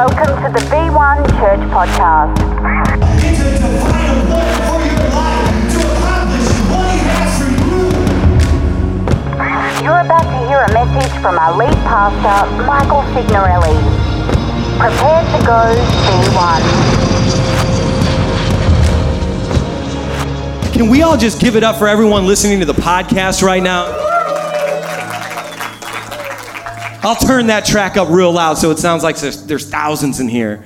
Welcome to the V1 Church Podcast. You're about to hear a message from our lead pastor, Michael Signorelli. Prepare to go V1. Can we all just give it up for everyone listening to the podcast right now? I'll turn that track up real loud so it sounds like there's, there's thousands in here.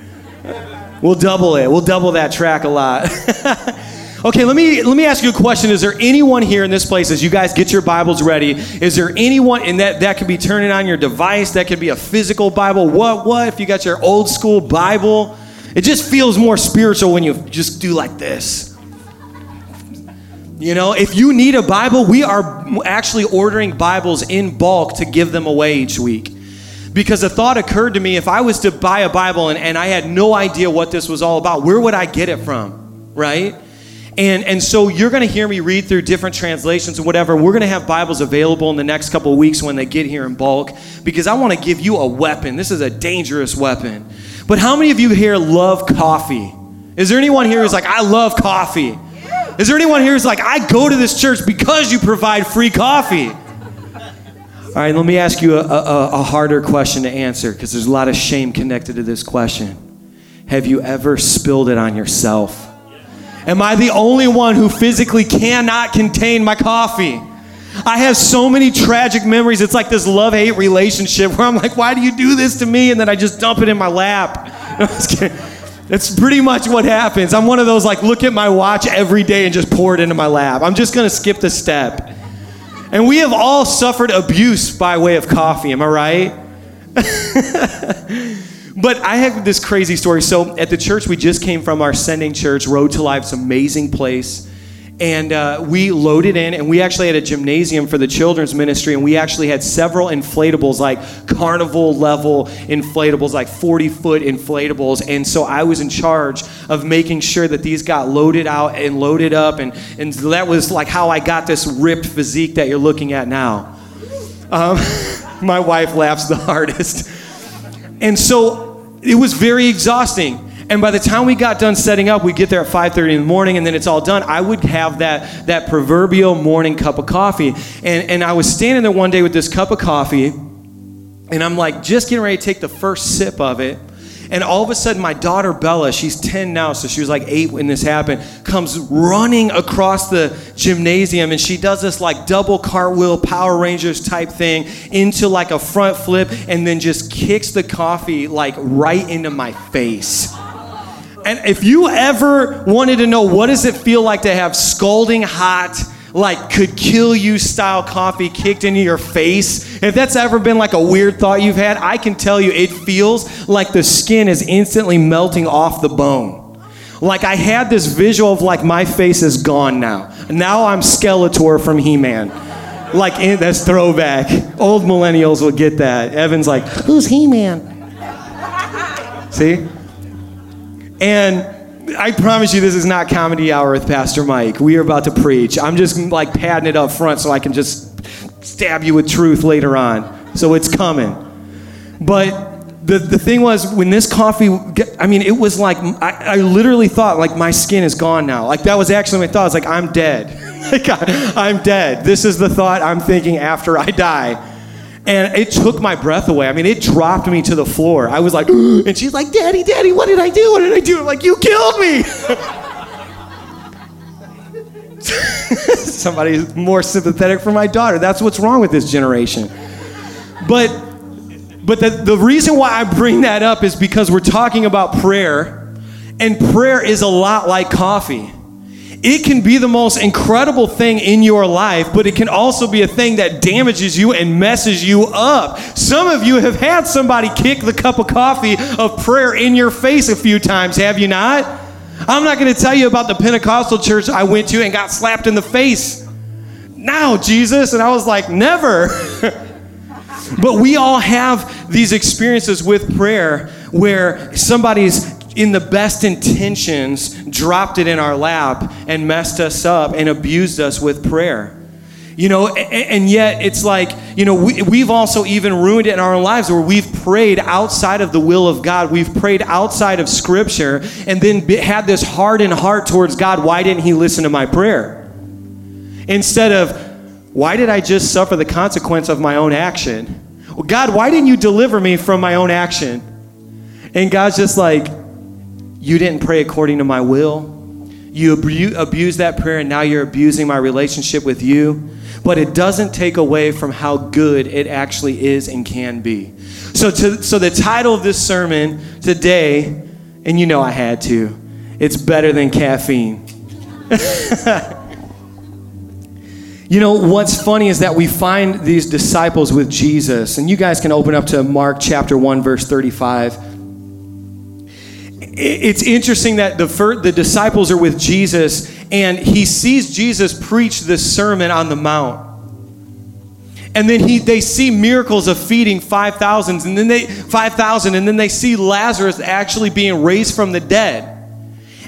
We'll double it. We'll double that track a lot. okay, let me let me ask you a question. Is there anyone here in this place as you guys get your Bibles ready? Is there anyone and that that could be turning on your device, that could be a physical Bible. What what if you got your old school Bible? It just feels more spiritual when you just do like this. You know, if you need a Bible, we are actually ordering Bibles in bulk to give them away each week. Because a thought occurred to me if I was to buy a Bible and, and I had no idea what this was all about, where would I get it from? Right? And, and so you're going to hear me read through different translations and whatever. We're going to have Bibles available in the next couple weeks when they get here in bulk because I want to give you a weapon. This is a dangerous weapon. But how many of you here love coffee? Is there anyone here who's like, I love coffee? Is there anyone here who's like, I go to this church because you provide free coffee? All right, let me ask you a, a, a harder question to answer because there's a lot of shame connected to this question. Have you ever spilled it on yourself? Am I the only one who physically cannot contain my coffee? I have so many tragic memories. It's like this love hate relationship where I'm like, why do you do this to me? And then I just dump it in my lap. That's pretty much what happens. I'm one of those like look at my watch every day and just pour it into my lap. I'm just to skip the step. And we have all suffered abuse by way of coffee, am I right? but I have this crazy story. So at the church we just came from, our sending church, Road to Life, Life's amazing place and uh, we loaded in and we actually had a gymnasium for the children's ministry and we actually had several inflatables like carnival level inflatables like 40 foot inflatables. And so i was in charge of making sure that these got loaded out and loaded up and, and that was like how i got this ripped physique that you're looking at now. Um, my wife laughs the hardest. And so it was very exhausting and by the time we got done setting up, we get there at 5:30 in the morning, and then it's all done. I would have that that proverbial morning cup of coffee, and and I was standing there one day with this cup of coffee, and I'm like just getting ready to take the first sip of it. And all of a sudden, my daughter Bella, she's 10 now, so she was like eight when this happened, comes running across the gymnasium and she does this like double cartwheel Power Rangers type thing into like a front flip and then just kicks the coffee like right into my face. And if you ever wanted to know what does it feel like to have scalding hot, like could kill you style coffee kicked into your face, if that's ever been like a weird thought you've had, I can tell you it feels like the skin is instantly melting off the bone. Like I had this visual of like my face is gone now. Now I'm Skeletor from He-Man. Like in, that's throwback. Old millennials will get that. Evan's like, who's He-Man? See? And I promise you, this is not comedy hour with Pastor Mike. We are about to preach. I'm just like padding it up front so I can just stab you with truth later on. So it's coming. But the, the thing was, when this coffee, I mean, it was like, I, I literally thought, like, my skin is gone now. Like, that was actually my thought. I was like, I'm dead. like, I, I'm dead. This is the thought I'm thinking after I die. And it took my breath away. I mean, it dropped me to the floor. I was like, and she's like, Daddy, Daddy, what did I do? What did I do? I'm like, you killed me. Somebody's more sympathetic for my daughter. That's what's wrong with this generation. But but the, the reason why I bring that up is because we're talking about prayer, and prayer is a lot like coffee it can be the most incredible thing in your life, but it can also be a thing that damages you and messes you up. Some of you have had somebody kick the cup of coffee of prayer in your face a few times, have you not? I'm not going to tell you about the Pentecostal church I went to and got slapped in the face. Now, Jesus. And I was like, never. but we all have these experiences with prayer where somebody's in the best intentions, dropped it in our lap and messed us up and abused us with prayer. You know, and yet it's like, you know, we, we've also even ruined it in our own lives where we've prayed outside of the will of God. We've prayed outside of Scripture and then had this hardened heart towards God. Why didn't He listen to my prayer? Instead of, why did I just suffer the consequence of my own action? Well, God, why didn't you deliver me from my own action? And God's just like, you didn't pray according to my will. You abu- abused that prayer, and now you're abusing my relationship with you. But it doesn't take away from how good it actually is and can be. So, to, so the title of this sermon today, and you know I had to, it's better than caffeine. You know, what's funny is that we find these disciples with Jesus, and you guys can open up to Mark chapter 1, verse 35. It's interesting that the, fir- the disciples are with Jesus, and he sees Jesus preach this sermon on the Mount. And then he, they see miracles of feeding 5,000, and then they 5,000, and then they see Lazarus actually being raised from the dead.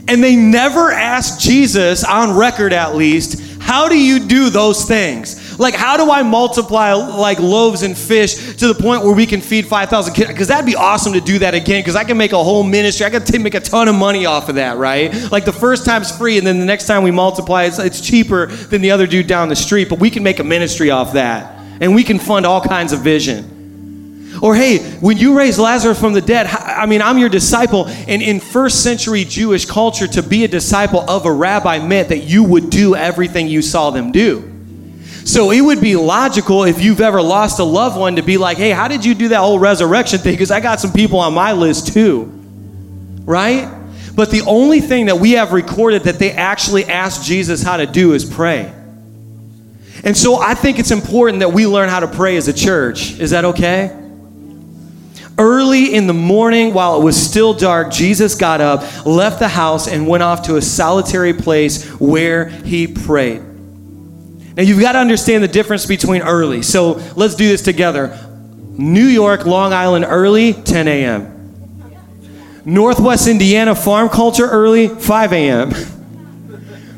And they never ask Jesus, on record at least, how do you do those things? Like, how do I multiply like loaves and fish to the point where we can feed 5,000 kids? Because that'd be awesome to do that again, because I can make a whole ministry. I t- make a ton of money off of that, right? Like, the first time's free, and then the next time we multiply, it's, it's cheaper than the other dude down the street, but we can make a ministry off that. And we can fund all kinds of vision. Or hey, when you raise Lazarus from the dead, I mean, I'm your disciple. And in first century Jewish culture, to be a disciple of a rabbi meant that you would do everything you saw them do. So it would be logical if you've ever lost a loved one to be like, hey, how did you do that whole resurrection thing? Because I got some people on my list too. Right? But the only thing that we have recorded that they actually asked Jesus how to do is pray. And so I think it's important that we learn how to pray as a church. Is that okay? Early in the morning, while it was still dark, Jesus got up, left the house, and went off to a solitary place where he prayed. Now, you've got to understand the difference between early. So let's do this together. New York, Long Island, early, 10 a.m. Northwest Indiana, farm culture, early, 5 a.m.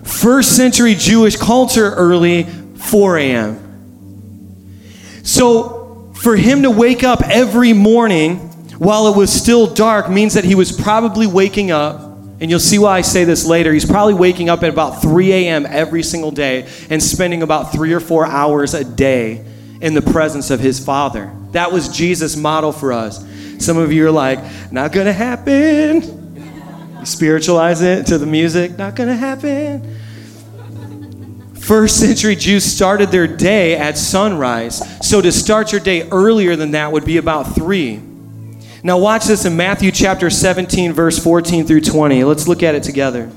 First century Jewish culture, early, 4 a.m. So, for him to wake up every morning while it was still dark means that he was probably waking up, and you'll see why I say this later. He's probably waking up at about 3 a.m. every single day and spending about three or four hours a day in the presence of his Father. That was Jesus' model for us. Some of you are like, not gonna happen. You spiritualize it to the music, not gonna happen. First century Jews started their day at sunrise. So to start your day earlier than that would be about 3. Now watch this in Matthew chapter 17 verse 14 through 20. Let's look at it together.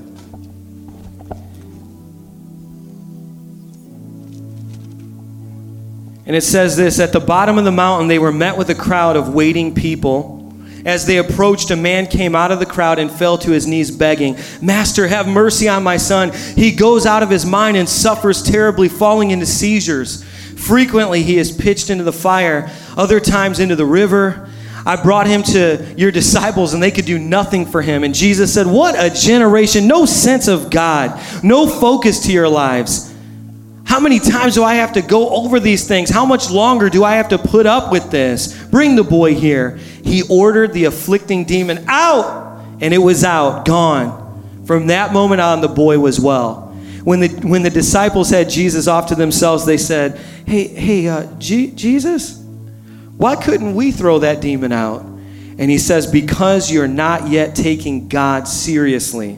And it says this At the bottom of the mountain, they were met with a crowd of waiting people. As they approached, a man came out of the crowd and fell to his knees, begging, Master, have mercy on my son. He goes out of his mind and suffers terribly, falling into seizures. Frequently, he is pitched into the fire, other times into the river. I brought him to your disciples, and they could do nothing for him. And Jesus said, What a generation! No sense of God, no focus to your lives. How many times do I have to go over these things? How much longer do I have to put up with this? Bring the boy here. He ordered the afflicting demon out, and it was out, gone. From that moment on, the boy was well. When the, when the disciples had Jesus off to themselves, they said, Hey, hey, uh, G- Jesus, why couldn't we throw that demon out? And he says, Because you're not yet taking God seriously.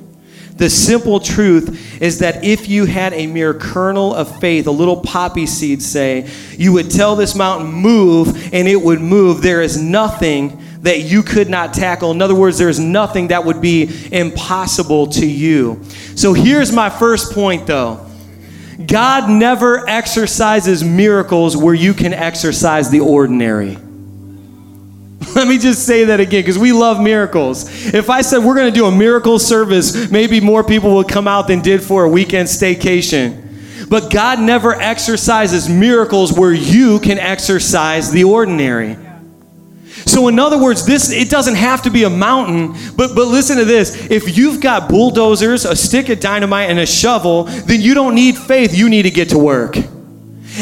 The simple truth is that if you had a mere kernel of faith, a little poppy seed, say, you would tell this mountain, move, and it would move. There is nothing that you could not tackle. In other words, there's nothing that would be impossible to you. So here's my first point, though God never exercises miracles where you can exercise the ordinary. Let me just say that again because we love miracles. If I said we're going to do a miracle service, maybe more people would come out than did for a weekend staycation. But God never exercises miracles where you can exercise the ordinary. So in other words, this it doesn't have to be a mountain, but but listen to this. If you've got bulldozers, a stick of dynamite and a shovel, then you don't need faith, you need to get to work.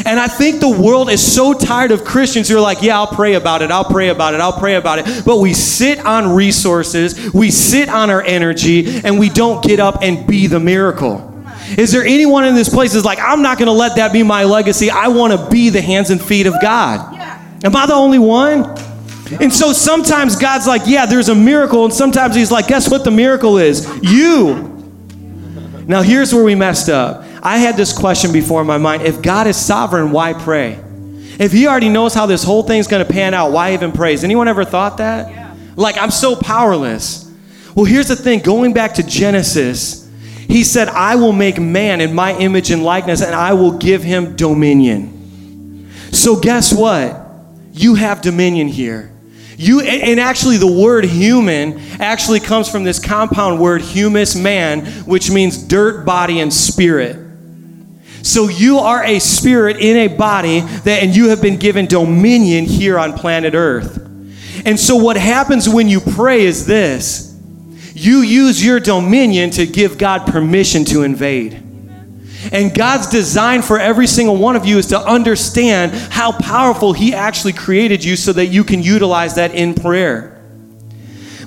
And I think the world is so tired of Christians who are like, yeah, I'll pray about it, I'll pray about it, I'll pray about it. But we sit on resources, we sit on our energy, and we don't get up and be the miracle. Is there anyone in this place that's like, I'm not going to let that be my legacy? I want to be the hands and feet of God. Am I the only one? And so sometimes God's like, yeah, there's a miracle. And sometimes He's like, guess what the miracle is? You. Now, here's where we messed up. I had this question before in my mind if God is sovereign, why pray? If He already knows how this whole thing's going to pan out, why even pray? Has anyone ever thought that? Yeah. Like, I'm so powerless. Well, here's the thing going back to Genesis, He said, I will make man in my image and likeness, and I will give him dominion. So, guess what? You have dominion here. You, and actually, the word human actually comes from this compound word humus man, which means dirt, body, and spirit. So you are a spirit in a body that, and you have been given dominion here on planet Earth. And so what happens when you pray is this you use your dominion to give God permission to invade. And God's design for every single one of you is to understand how powerful He actually created you so that you can utilize that in prayer.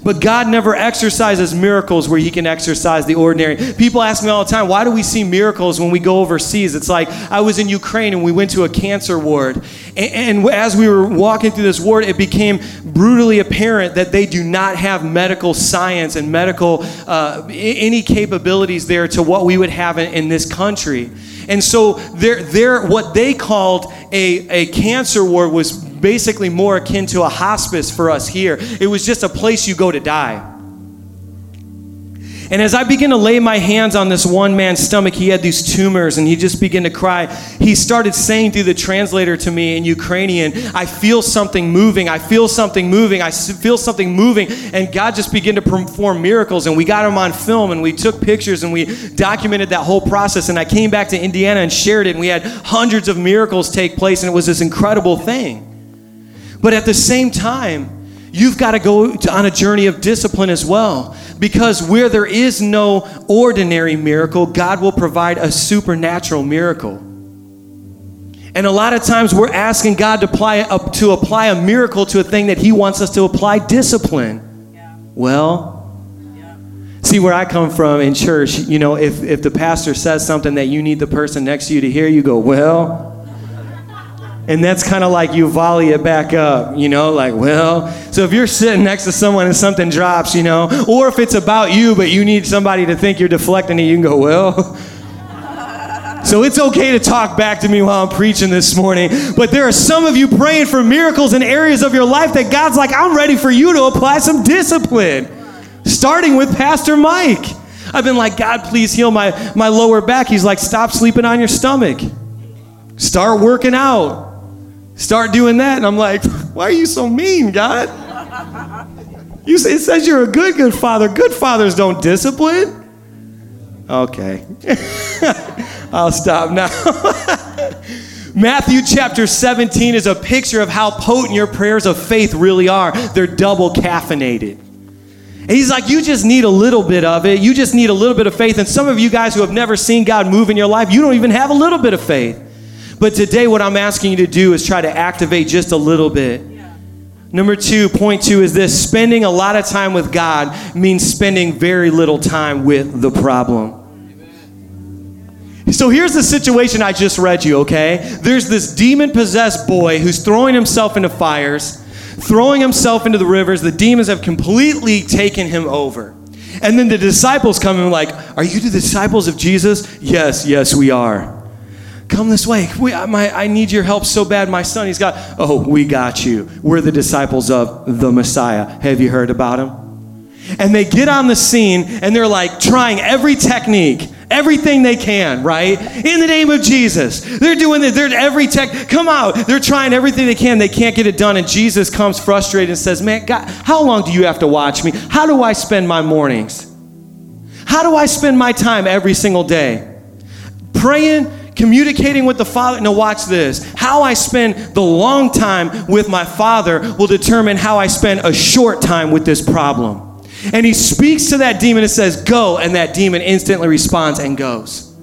But God never exercises miracles where He can exercise the ordinary. People ask me all the time, why do we see miracles when we go overseas? It's like I was in Ukraine and we went to a cancer ward. And, as we were walking through this ward, it became brutally apparent that they do not have medical science and medical, uh, any capabilities there to what we would have in, in this country. And so they're, they're, what they called a, a cancer ward was basically more akin to a hospice for us here. It was just a place you go to die. And as I began to lay my hands on this one man's stomach, he had these tumors and he just began to cry. He started saying through the translator to me in Ukrainian, I feel something moving. I feel something moving. I feel something moving. And God just began to perform miracles. And we got him on film and we took pictures and we documented that whole process. And I came back to Indiana and shared it. And we had hundreds of miracles take place. And it was this incredible thing. But at the same time, you've got to go on a journey of discipline as well. Because where there is no ordinary miracle, God will provide a supernatural miracle. And a lot of times we're asking God to apply, a, to apply a miracle to a thing that He wants us to apply discipline. Yeah. Well, yeah. see where I come from in church, you know, if, if the pastor says something that you need the person next to you to hear, you go, well, and that's kind of like you volley it back up, you know, like, well. So if you're sitting next to someone and something drops, you know, or if it's about you, but you need somebody to think you're deflecting it, you can go, well. So it's okay to talk back to me while I'm preaching this morning. But there are some of you praying for miracles in areas of your life that God's like, I'm ready for you to apply some discipline. Starting with Pastor Mike. I've been like, God, please heal my, my lower back. He's like, stop sleeping on your stomach. Start working out. Start doing that. And I'm like, why are you so mean, God? You say, it says you're a good, good father. Good fathers don't discipline. Okay. I'll stop now. Matthew chapter 17 is a picture of how potent your prayers of faith really are. They're double caffeinated. And he's like, You just need a little bit of it. You just need a little bit of faith. And some of you guys who have never seen God move in your life, you don't even have a little bit of faith. But today, what I'm asking you to do is try to activate just a little bit. Number two, point two is this spending a lot of time with God means spending very little time with the problem. So here's the situation I just read you, okay? There's this demon possessed boy who's throwing himself into fires, throwing himself into the rivers. The demons have completely taken him over. And then the disciples come and like, Are you the disciples of Jesus? Yes, yes, we are come this way. We, my, I need your help so bad. My son, he's got, oh, we got you. We're the disciples of the Messiah. Have you heard about him? And they get on the scene and they're like trying every technique, everything they can, right? In the name of Jesus. They're doing it. They're every tech, come out. They're trying everything they can. They can't get it done. And Jesus comes frustrated and says, Man, God, how long do you have to watch me? How do I spend my mornings? How do I spend my time every single day? Praying communicating with the Father. Now, watch this. How I spend the long time with my Father will determine how I spend a short time with this problem. And he speaks to that demon and says, Go, and that demon instantly responds and goes.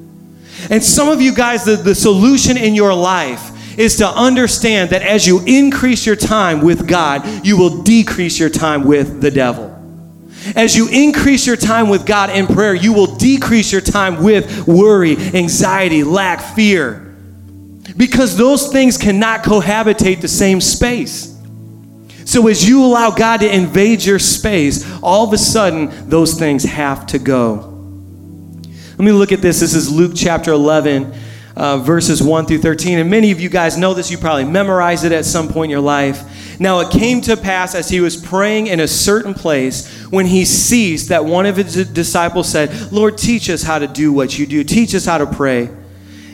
And some of you guys, the, the solution in your life is to understand that as you increase your time with God, you will decrease your time with the devil. As you increase your time with God in prayer, you will decrease your time with worry, anxiety, lack, fear. Because those things cannot cohabitate the same space. So as you allow God to invade your space, all of a sudden those things have to go. Let me look at this. This is Luke chapter 11, uh, verses 1 through 13. And many of you guys know this. You probably memorized it at some point in your life. Now it came to pass as he was praying in a certain place when he ceased that one of his disciples said, Lord, teach us how to do what you do. Teach us how to pray.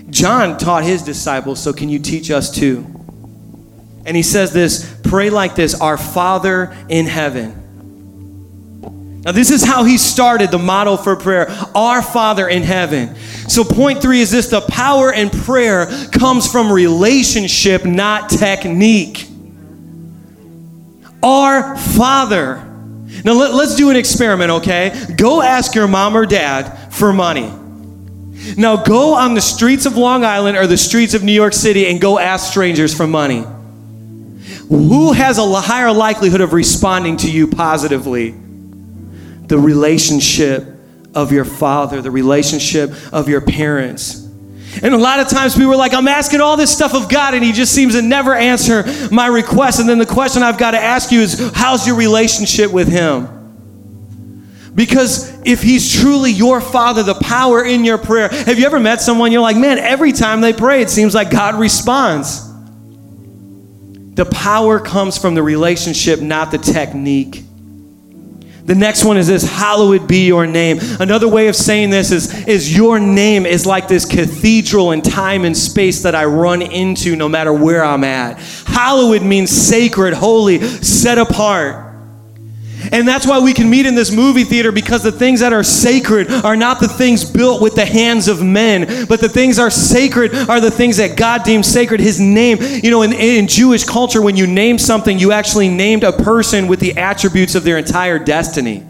John taught his disciples, so can you teach us too? And he says this pray like this Our Father in heaven. Now, this is how he started the model for prayer Our Father in heaven. So, point three is this the power in prayer comes from relationship, not technique. Our Father. Now, let, us do an experiment, okay? Go ask your mom or dad for money. Now, go on the streets of Long Island or the streets of New York City and go ask strangers for money. Who has a higher likelihood of responding to you positively? The relationship of your father, the relationship of your parents. And a lot of times people are like, I'm asking all this stuff of God, and He just seems to never answer my request. And then the question I've got to ask you is, how's your relationship with Him? Because if He's truly your Father, the power in your prayer. Have you ever met someone you're like, man, every time they pray, it seems like God responds? The power comes from the relationship, not the technique. The next one is this hallowed be your name. Another way of saying this is, is your name is like this cathedral in time and space that I run into no matter where I'm at. Hallowed means sacred, holy, set apart. And that's why we can meet in this movie theater because the things that are sacred are not the things built with the hands of men, but the things are sacred are the things that God deems sacred. His name, you know, in, in Jewish culture, when you name something, you actually named a person with the attributes of their entire destiny.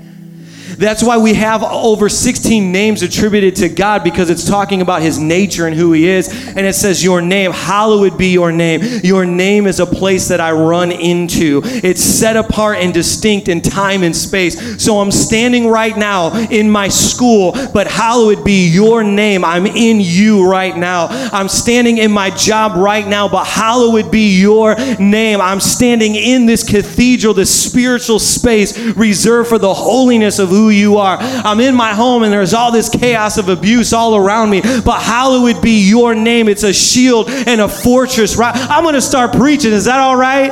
That's why we have over 16 names attributed to God because it's talking about his nature and who he is. And it says, Your name, hallowed be your name. Your name is a place that I run into. It's set apart and distinct in time and space. So I'm standing right now in my school, but hallowed be your name. I'm in you right now. I'm standing in my job right now, but hallowed be your name. I'm standing in this cathedral, this spiritual space reserved for the holiness of who you are. I'm in my home and there's all this chaos of abuse all around me, but hallowed be your name. It's a shield and a fortress, right? I'm going to start preaching. Is that all right?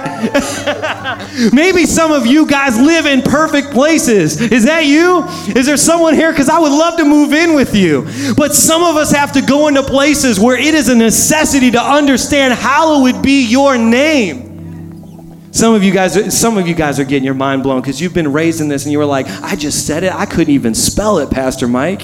Maybe some of you guys live in perfect places. Is that you? Is there someone here? Because I would love to move in with you. But some of us have to go into places where it is a necessity to understand hallowed be your name. Some of you guys, some of you guys are getting your mind blown because you've been raised in this and you were like, I just said it. I couldn't even spell it, Pastor Mike.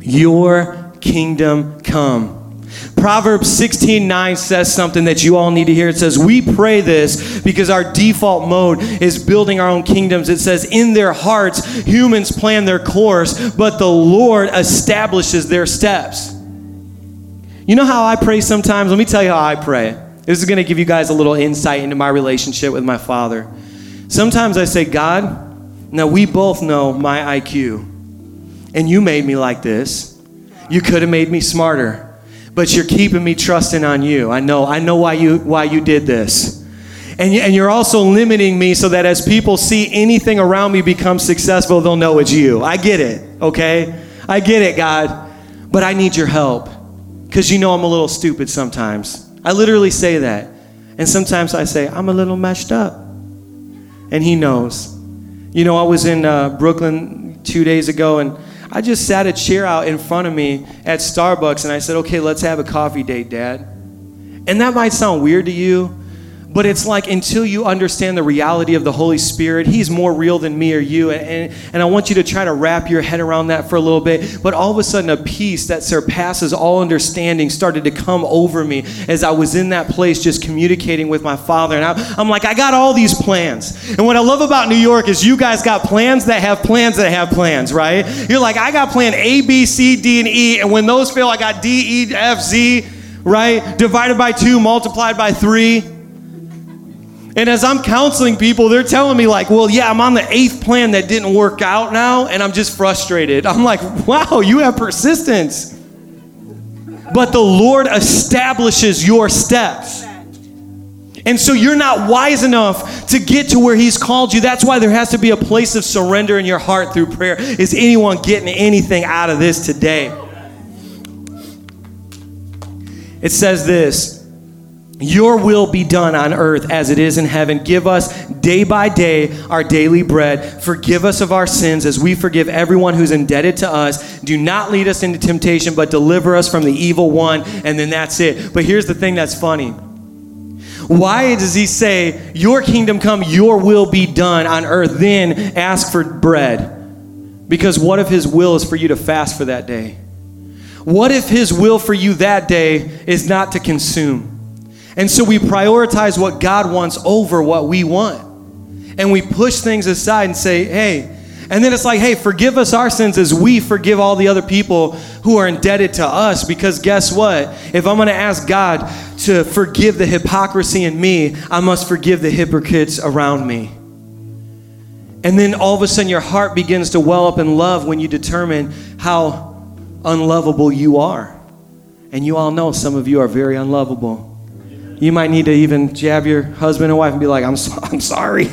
Your kingdom come. Proverbs 16 9 says something that you all need to hear. It says, We pray this because our default mode is building our own kingdoms. It says, In their hearts, humans plan their course, but the Lord establishes their steps. You know how I pray sometimes? Let me tell you how I pray. This is going to give you guys a little insight into my relationship with my father. Sometimes I say, God, now we both know my IQ, and you made me like this. You could have made me smarter, but you're keeping me trusting on you. I know, I know why you why you did this. And, and you're also limiting me so that as people see anything around me become successful, they'll know it's you. I get it, okay? I get it, God. But I need your help because you know I'm a little stupid sometimes. I literally say that. And sometimes I say, I'm a little messed up. And he knows. You know, I was in uh, Brooklyn two days ago and I just sat a chair out in front of me at Starbucks and I said, okay, let's have a coffee date, Dad. And that might sound weird to you, But it's like until you understand the reality of the Holy Spirit, He's more real than me or you. And, and, and, I want you to try to wrap your head around that for a little bit. But all of a sudden, a peace that surpasses all understanding started to come over me as I was in that place just communicating with my Father. And I, I'm like, I got all these plans. And what I love about New York is you guys got plans that have plans that have plans, right? You're like, I got plan A, B, C, D, and E. And when those fail, I got D, E, F, Z, right? Divided by two, multiplied by three. And as I'm counseling people, they're telling me, like, well, yeah, I'm on the eighth plan that didn't work out now, and I'm just frustrated. I'm like, wow, you have persistence. But the Lord establishes your steps. And so you're not wise enough to get to where He's called you. That's why there has to be a place of surrender in your heart through prayer. Is anyone getting anything out of this today? It says this your will be done on earth as it is in heaven. Give us day by day our daily bread. Forgive us of our sins as we forgive everyone who's indebted to us. Do not lead us into temptation, but deliver us from the evil one. And then that's it. But here's the thing that's funny. Why does he say, Your kingdom come, your will be done on earth, then ask for bread? Because what if his will is for you to fast for that day? What if his will for you that day is not to consume? And so we prioritize what God wants over what we want. And we push things aside and say, hey, and then it's like, hey, forgive us our sins as we forgive all the other people who are indebted to us. Because guess what? If I'm going to ask God to forgive the hypocrisy in me, I must forgive the hypocrites around me. And then all of a sudden, your heart begins to well up in love when you determine how unlovable you are. And you all know some of you are very unlovable. You might need to even jab your husband and wife and be like, I'm, so, I'm sorry.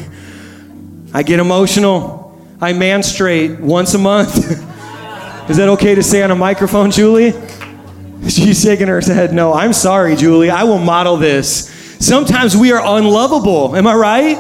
I get emotional. I menstruate once a month. Is that okay to say on a microphone, Julie? She's shaking her head. No, I'm sorry, Julie. I will model this. Sometimes we are unlovable. Am I right?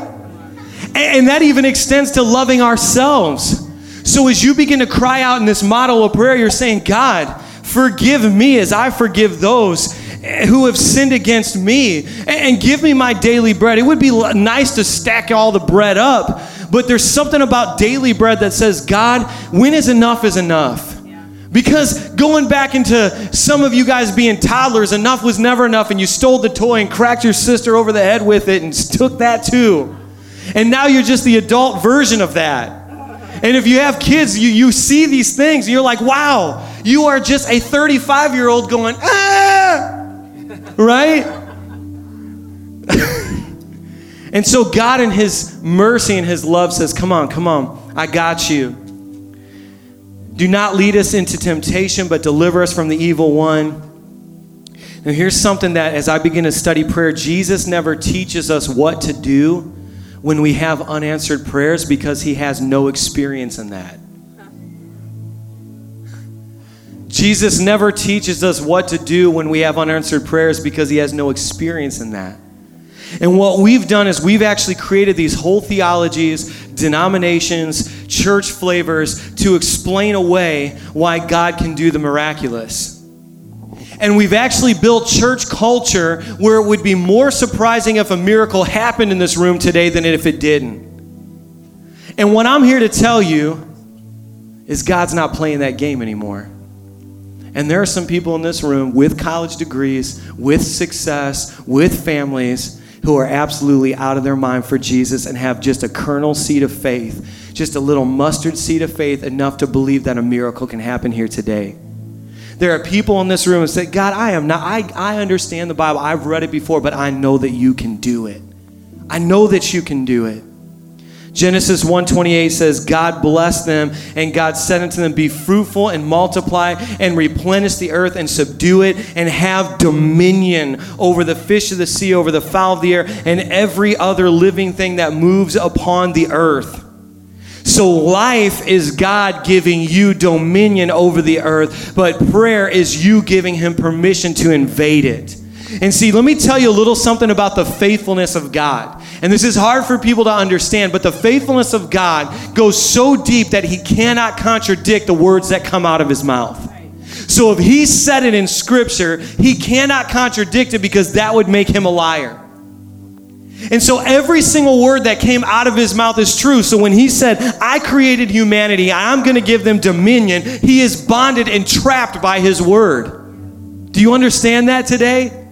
And that even extends to loving ourselves. So as you begin to cry out in this model of prayer, you're saying, God, forgive me as I forgive those who have sinned against me and give me my daily bread. It would be nice to stack all the bread up, but there's something about daily bread that says, God, when is enough is enough. Because going back into some of you guys being toddlers, enough was never enough, and you stole the toy and cracked your sister over the head with it and took that too. And now you're just the adult version of that. And if you have kids, you, you see these things and you're like, wow, you are just a 35 year old going, ah! Right? and so God, in His mercy and His love, says, Come on, come on, I got you. Do not lead us into temptation, but deliver us from the evil one. Now, here's something that as I begin to study prayer, Jesus never teaches us what to do when we have unanswered prayers because he has no experience in that. Jesus never teaches us what to do when we have unanswered prayers because he has no experience in that. And what we've done is we've actually created these whole theologies, denominations, church flavors to explain away why God can do the miraculous. And we've actually built church culture where it would be more surprising if a miracle happened in this room today than if it didn't. And what I'm here to tell you is God's not playing that game anymore. And there are some people in this room with college degrees, with success, with families who are absolutely out of their mind for Jesus and have just a kernel seed of faith, just a little mustard seed of faith, enough to believe that a miracle can happen here today. There are people in this room who say, God, I am not, I, I understand the Bible. I've read it before, but I know that you can do it. I know that you can do it. Genesis 1:28 says God blessed them and God said unto them be fruitful and multiply and replenish the earth and subdue it and have dominion over the fish of the sea over the fowl of the air and every other living thing that moves upon the earth. So life is God giving you dominion over the earth, but prayer is you giving him permission to invade it. And see, let me tell you a little something about the faithfulness of God. And this is hard for people to understand, but the faithfulness of God goes so deep that he cannot contradict the words that come out of his mouth. So if he said it in scripture, he cannot contradict it because that would make him a liar. And so every single word that came out of his mouth is true. So when he said, I created humanity, I'm going to give them dominion, he is bonded and trapped by his word. Do you understand that today?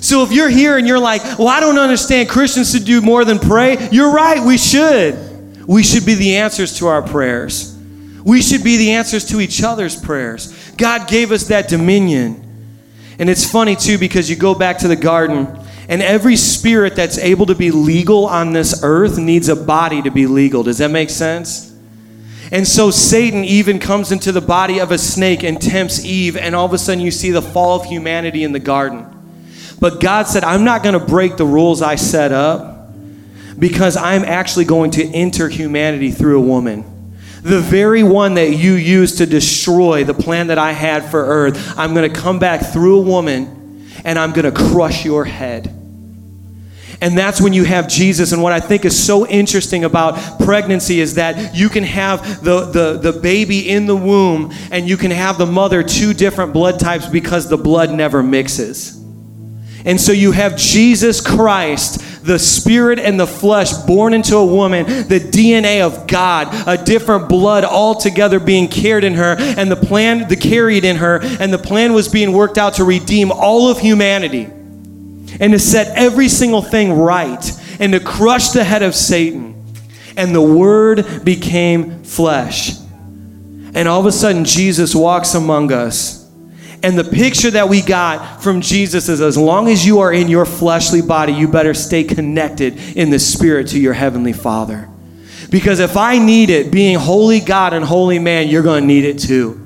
So if you're here and you're like, well, I don't understand Christians to do more than pray, you're right, we should. We should be the answers to our prayers. We should be the answers to each other's prayers. God gave us that dominion. And it's funny too because you go back to the garden and every spirit that's able to be legal on this earth needs a body to be legal. Does that make sense? And so Satan even comes into the body of a snake and tempts Eve, and all of a sudden you see the fall of humanity in the garden. But God said, I'm not going to break the rules I set up because I'm actually going to enter humanity through a woman. The very one that you used to destroy the plan that I had for earth, I'm going to come back through a woman and I'm going to crush your head. And that's when you have Jesus. And what I think is so interesting about pregnancy is that you can have the, the, the baby in the womb and you can have the mother two different blood types because the blood never mixes. And so you have Jesus Christ, the spirit and the flesh born into a woman, the DNA of God, a different blood altogether being carried in her, and the plan, the carried in her, and the plan was being worked out to redeem all of humanity and to set every single thing right and to crush the head of Satan. And the word became flesh. And all of a sudden, Jesus walks among us. And the picture that we got from Jesus is as long as you are in your fleshly body, you better stay connected in the spirit to your heavenly Father. Because if I need it, being holy God and holy man, you're going to need it too.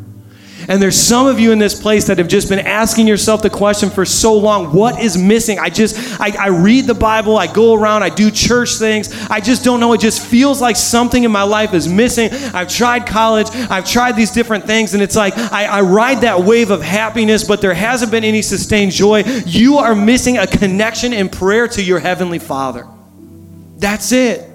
And there's some of you in this place that have just been asking yourself the question for so long what is missing? I just, I, I, read the Bible, I go around, I do church things. I just don't know. It just feels like something in my life is missing. I've tried college, I've tried these different things, and it's like I, I ride that wave of happiness, but there hasn't been any sustained joy. You are missing a connection in prayer to your Heavenly Father. That's it.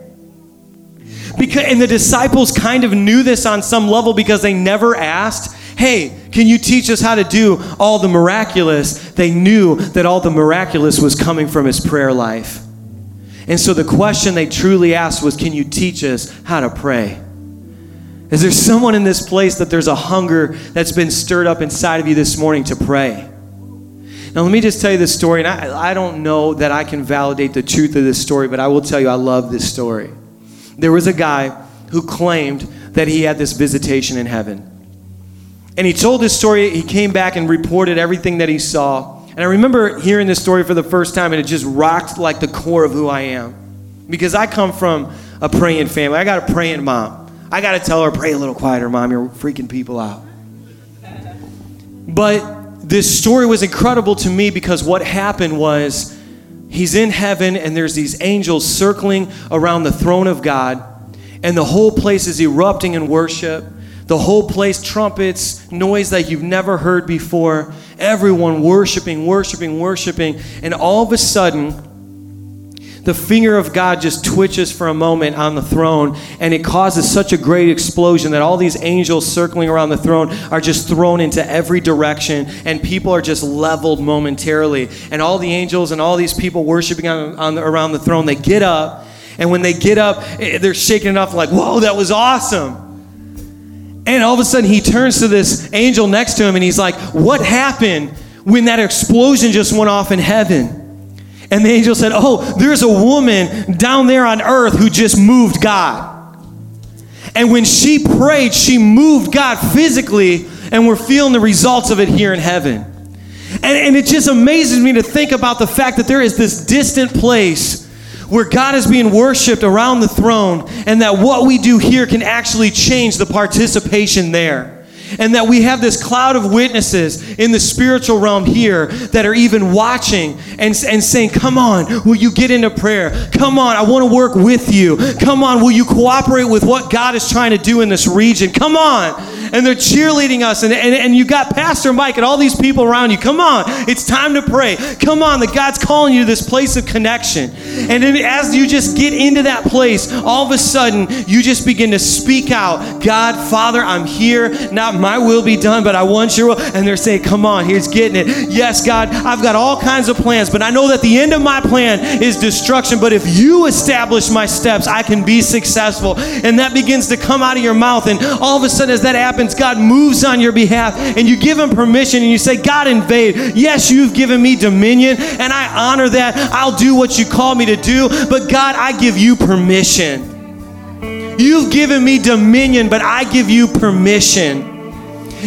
Because, and the disciples kind of knew this on some level because they never asked hey, can you teach us how to do all the miraculous? They knew that all the miraculous was coming from his prayer life. And so the question they truly asked was, can you teach us how to pray? Is there someone in this place that there's a hunger that's been stirred up inside of you this morning to pray? Now, let me just tell you this story, and I, I don't know that I can validate the truth of this story, but I will tell you I love this story. There was a guy who claimed that he had this visitation in heaven. And he told this story. He came back and reported everything that he saw. And I remember hearing this story for the first time, and it just rocked like the core of who I am. Because I come from a praying family. I got a praying mom. I got to tell her, pray a little quieter, mom. You're freaking people out. But this story was incredible to me because what happened was he's in heaven, and there's these angels circling around the throne of God, and the whole place is erupting in worship. The whole place, trumpets, noise that you've never heard before. Everyone worshiping, worshiping, worshiping. And all of a sudden, the finger of God just twitches for a moment on the throne, and it causes such a great explosion that all these angels circling around the throne are just thrown into every direction, and people are just leveled momentarily. And all the angels and all these people worshiping on, on around the throne, they get up, and when they get up, eh, they're shaking it off like, "Whoa, that was awesome!" And all of a sudden, he turns to this angel next to him and he's like, What happened when that explosion just went off in heaven? And the angel said, Oh, there's a woman down there on earth who just moved God. And when she prayed, she moved God physically, and we're feeling the results of it here in heaven. And, and it just amazes me to think about the fact that there is this distant place where God is being worshiped around the throne, and that what we do here can actually change the participation there. And that we have this cloud of witnesses in the spiritual realm here that are even watching and, and saying, Come on, will you get into prayer? Come on, I want to work with you. Come on, will you cooperate with what God is trying to do in this region? Come on. And they're cheerleading us, and, and, and you got Pastor Mike and all these people around you. Come on, it's time to pray. Come on, that God's calling you to this place of connection. And then as you just get into that place, all of a sudden you just begin to speak out, God, Father, I'm here. Not my will be done, but I want your will. And they're saying, Come on, here's getting it. Yes, God, I've got all kinds of plans, but I know that the end of my plan is destruction. But if you establish my steps, I can be successful. And that begins to come out of your mouth. And all of a sudden, as that happens, God moves on your behalf. And you give him permission and you say, God, invade. Yes, you've given me dominion, and I honor that. I'll do what you call me to do. But God, I give you permission. You've given me dominion, but I give you permission.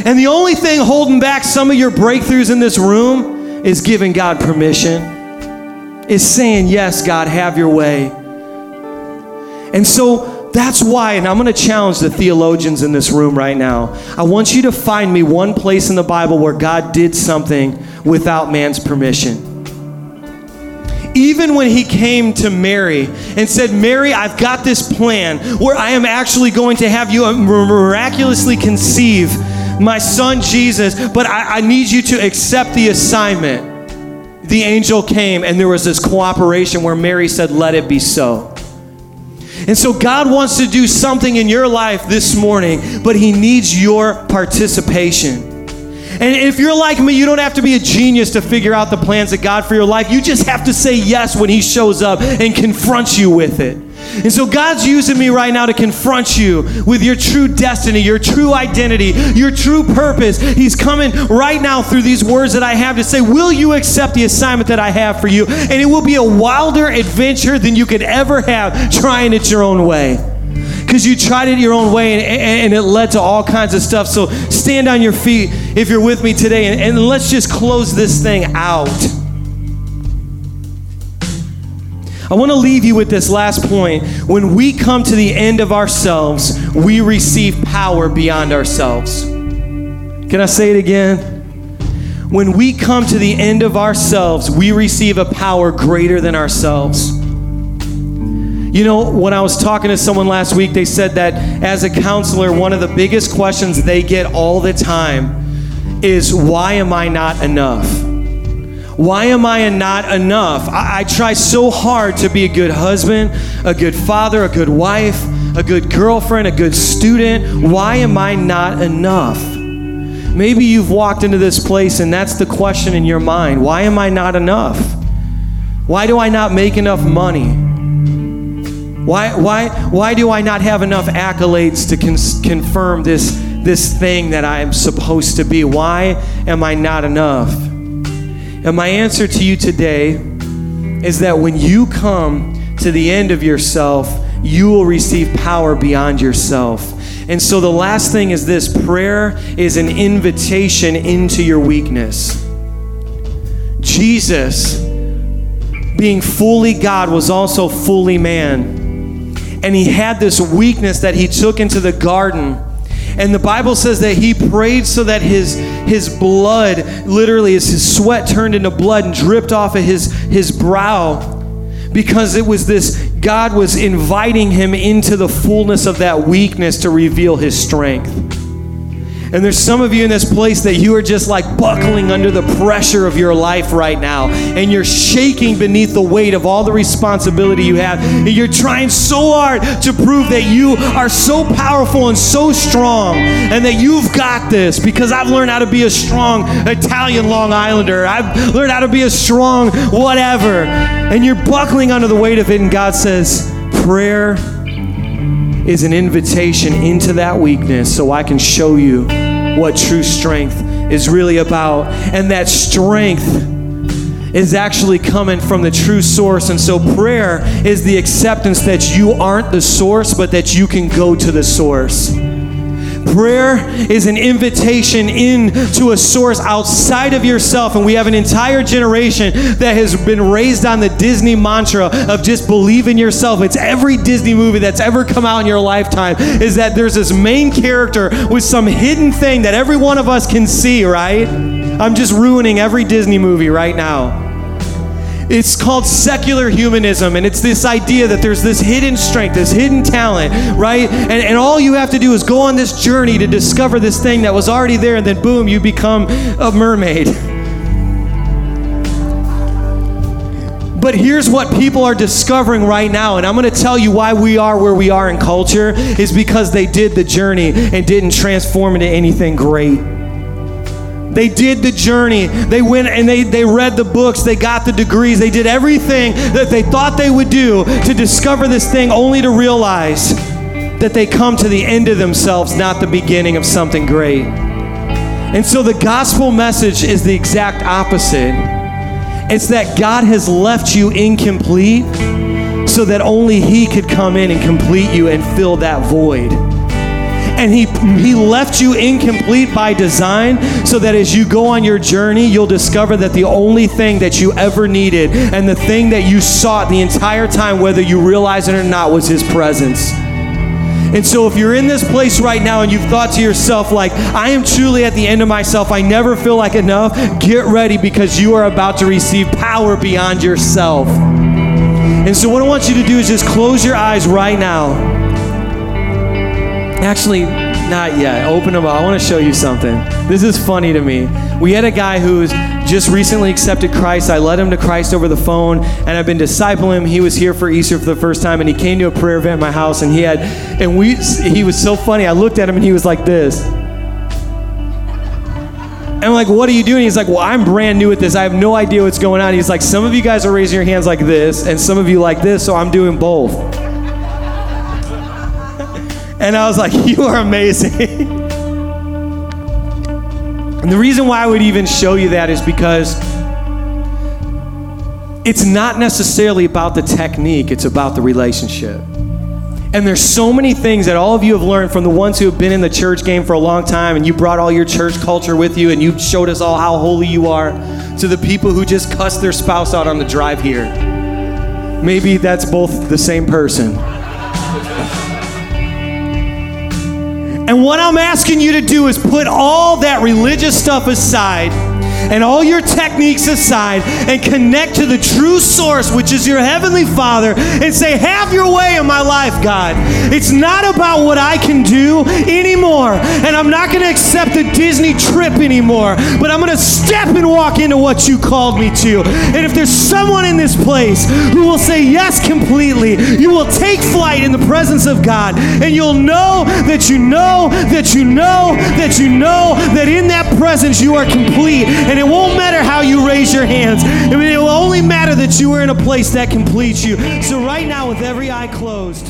And the only thing holding back some of your breakthroughs in this room is giving God permission, is saying, Yes, God, have your way. And so that's why, and I'm going to challenge the theologians in this room right now. I want you to find me one place in the Bible where God did something without man's permission even when he came to Mary and said, Mary, I've got this plan where I am actually going to have you miraculously conceive my son Jesus, but I, I need you to accept the assignment. The angel came and there was this cooperation where Mary said, Let it be so. And so God wants to do something in your life this morning, but He needs your participation. And if you're like me, you don't have to be a genius to figure out the plans of God for your life. You just have to say yes when He shows up and confronts you with it. And so God's using me right now to confront you with your true destiny, your true identity, your true purpose. He's coming right now through these words that I have to say, Will you accept the assignment that I have for you? And it will be a wilder adventure than you could ever have trying it your own way because you tried it your own way and, and, it led to all kinds of stuff. So stand on your feet if you're with me today and, and let's just close this thing out. I want to leave you with this last point. When we come to the end of ourselves, we receive power beyond ourselves. Can I say it again? When we come to the end of ourselves, we receive a power greater than ourselves. You know, when I was talking to someone last week, they said that as a counselor, one of the biggest questions they get all the time is why am I not enough? Why am I not enough? I, I try so hard to be a good husband, a good father, a good wife, a good girlfriend, a good student. Why am I not enough? Maybe you've walked into this place and that's the question in your mind. Why am I not enough? Why do I not make enough money? Why, why, why do I not have enough accolades to cons- confirm this, this thing that I am supposed to be? Why am I not enough? And my answer to you today is that when you come to the end of yourself, you will receive power beyond yourself. And so the last thing is this prayer is an invitation into your weakness. Jesus, being fully God, was also fully man and he had this weakness that he took into the garden. And the Bible says that he prayed so that his, his blood, literally, his sweat turned into blood and dripped off of his, his brow, because it was this God was inviting him into the fullness of that weakness to reveal his strength. And there's some of you in this place that you are just like buckling under the pressure of your life right now. And you're shaking beneath the weight of all the responsibility you have. And you're trying so hard to prove that you are so powerful and so strong and that you've got this because I've learned how to be a strong Italian Long Islander. I've learned how to be a strong whatever. And you're buckling under the weight of it. And God says, prayer is an invitation into that weakness so I can show you what true strength is really about. And that strength is actually coming from the true source. And so prayer is the acceptance that you aren't the source, but that you can go to the source. Prayer is an invitation into a source outside of yourself. And we have an entire generation that has been raised on the Disney mantra of just believe in yourself. It's every Disney movie that's ever come out in your lifetime is that there's this main character with some hidden thing that every one of us can see, right? I'm just ruining every Disney movie right now It's called secular humanism, and it's this idea that there's this hidden strength, this hidden talent, right? And, and all you have to do is go on this journey to discover this thing that was already there, and then boom, you become a mermaid. But here's what people are discovering right now, and I'm going to tell you why we are where we are in culture is because they did the journey and didn't transform into anything great. They did the journey. They went and they, they read the books. They got the degrees. They did everything that they thought they would do to discover this thing, only to realize that they come to the end of themselves, not the beginning of something great. And so the gospel message is the exact opposite. It's that God has left you incomplete so that only He could come in and complete you and fill that void. And he, he left you incomplete by design so that as you go on your journey, you'll discover that the only thing that you ever needed and the thing that you sought the entire time, whether you realize it or not, was His presence. And so, if you're in this place right now and you've thought to yourself, like, I am truly at the end of myself, I never feel like enough, get ready because you are about to receive power beyond yourself. And so, what I want you to do is just close your eyes right now. Actually, not yet. Open them up. I want to show you something. This is funny to me. We had a guy who's just recently accepted Christ. I led him to Christ over the phone, and I've been discipling him. He was here for Easter for the first time, and he came to a prayer event at my house, and he had, and we, he was so funny. I looked at him, and he was like this. And I'm like, what are you doing? He's like, well, I'm brand new at this. I have no idea what's going on. He's like, some of you guys are raising your hands like this, and some of you like this, so I'm doing both. And I was like, you are amazing. And the reason why I would even show you that is because it's not necessarily about the technique, it's about the relationship. And there's so many things that all of you have learned from the ones who have been in the church game for a long time and you brought all your church culture with you and you showed us all how holy you are to the people who just cuss their spouse out on the drive here. Maybe that's both the same person. And what I'm asking you to do is put all that religious stuff aside and all your techniques aside and connect to the true source, which is your Heavenly Father, and say, Have your way in my life, God. It's not about what I can do anymore. And I'm not going to accept the Disney trip anymore, but I'm going to step and walk into what you called me to. And if there's someone in this place who will say yes completely, you will take flight in the presence of God, and you'll know that you know that you know that you know that in that presence you are complete. And it won't matter how you raise your hands. I mean, it will only matter that you are in a place that completes you. So, right now, with every eye closed,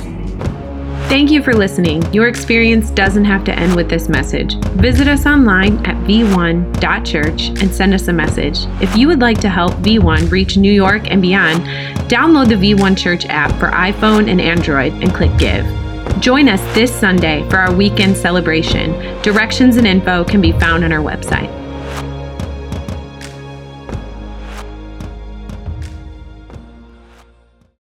Thank you for listening. Your experience doesn't have to end with this message. Visit us online at v1.church and send us a message. If you would like to help V1 reach New York and beyond, download the V1 Church app for iPhone and Android and click Give. Join us this Sunday for our weekend celebration. Directions and info can be found on our website.